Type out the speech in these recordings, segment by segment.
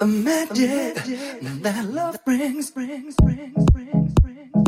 Imagine, Imagine that love brings, brings, brings, brings, brings.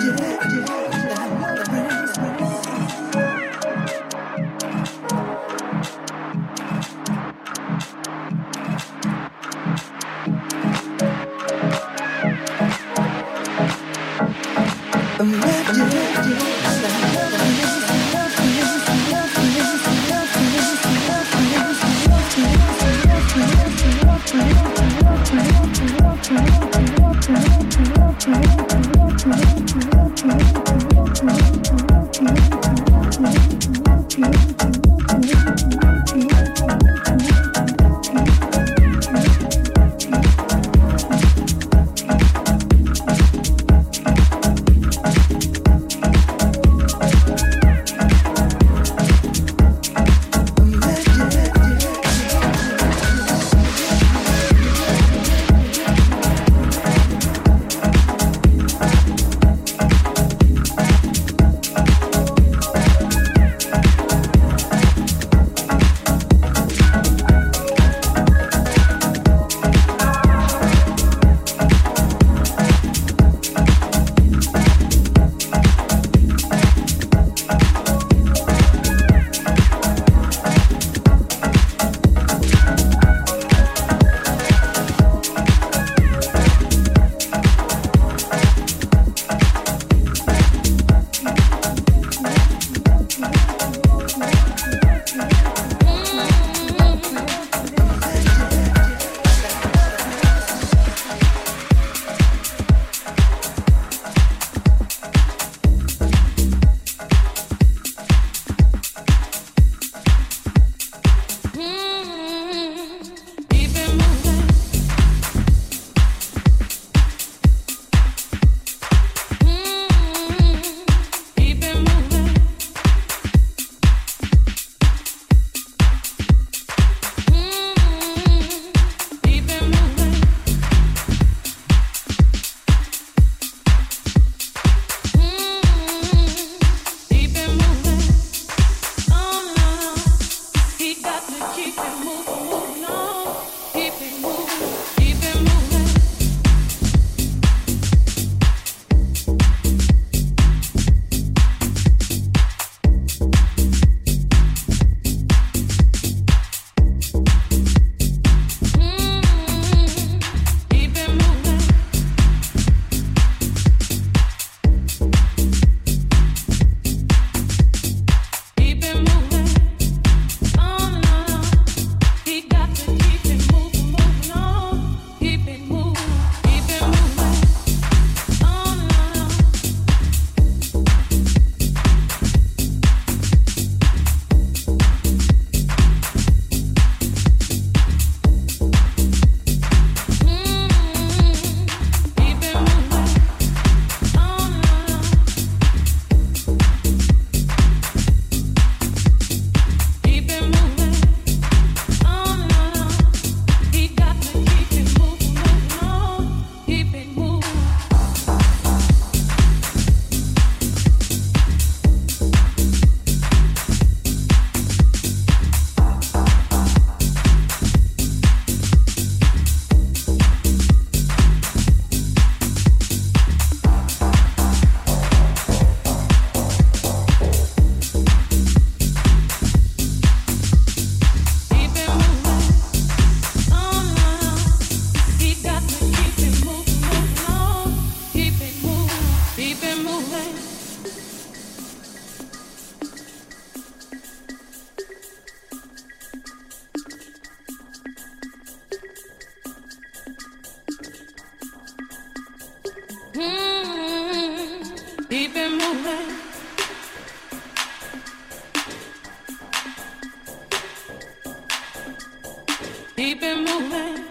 Keep it moving.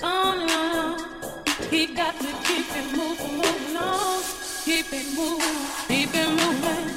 oh no! He got to keep it moving, moving on. Keep it moving. Keep it moving.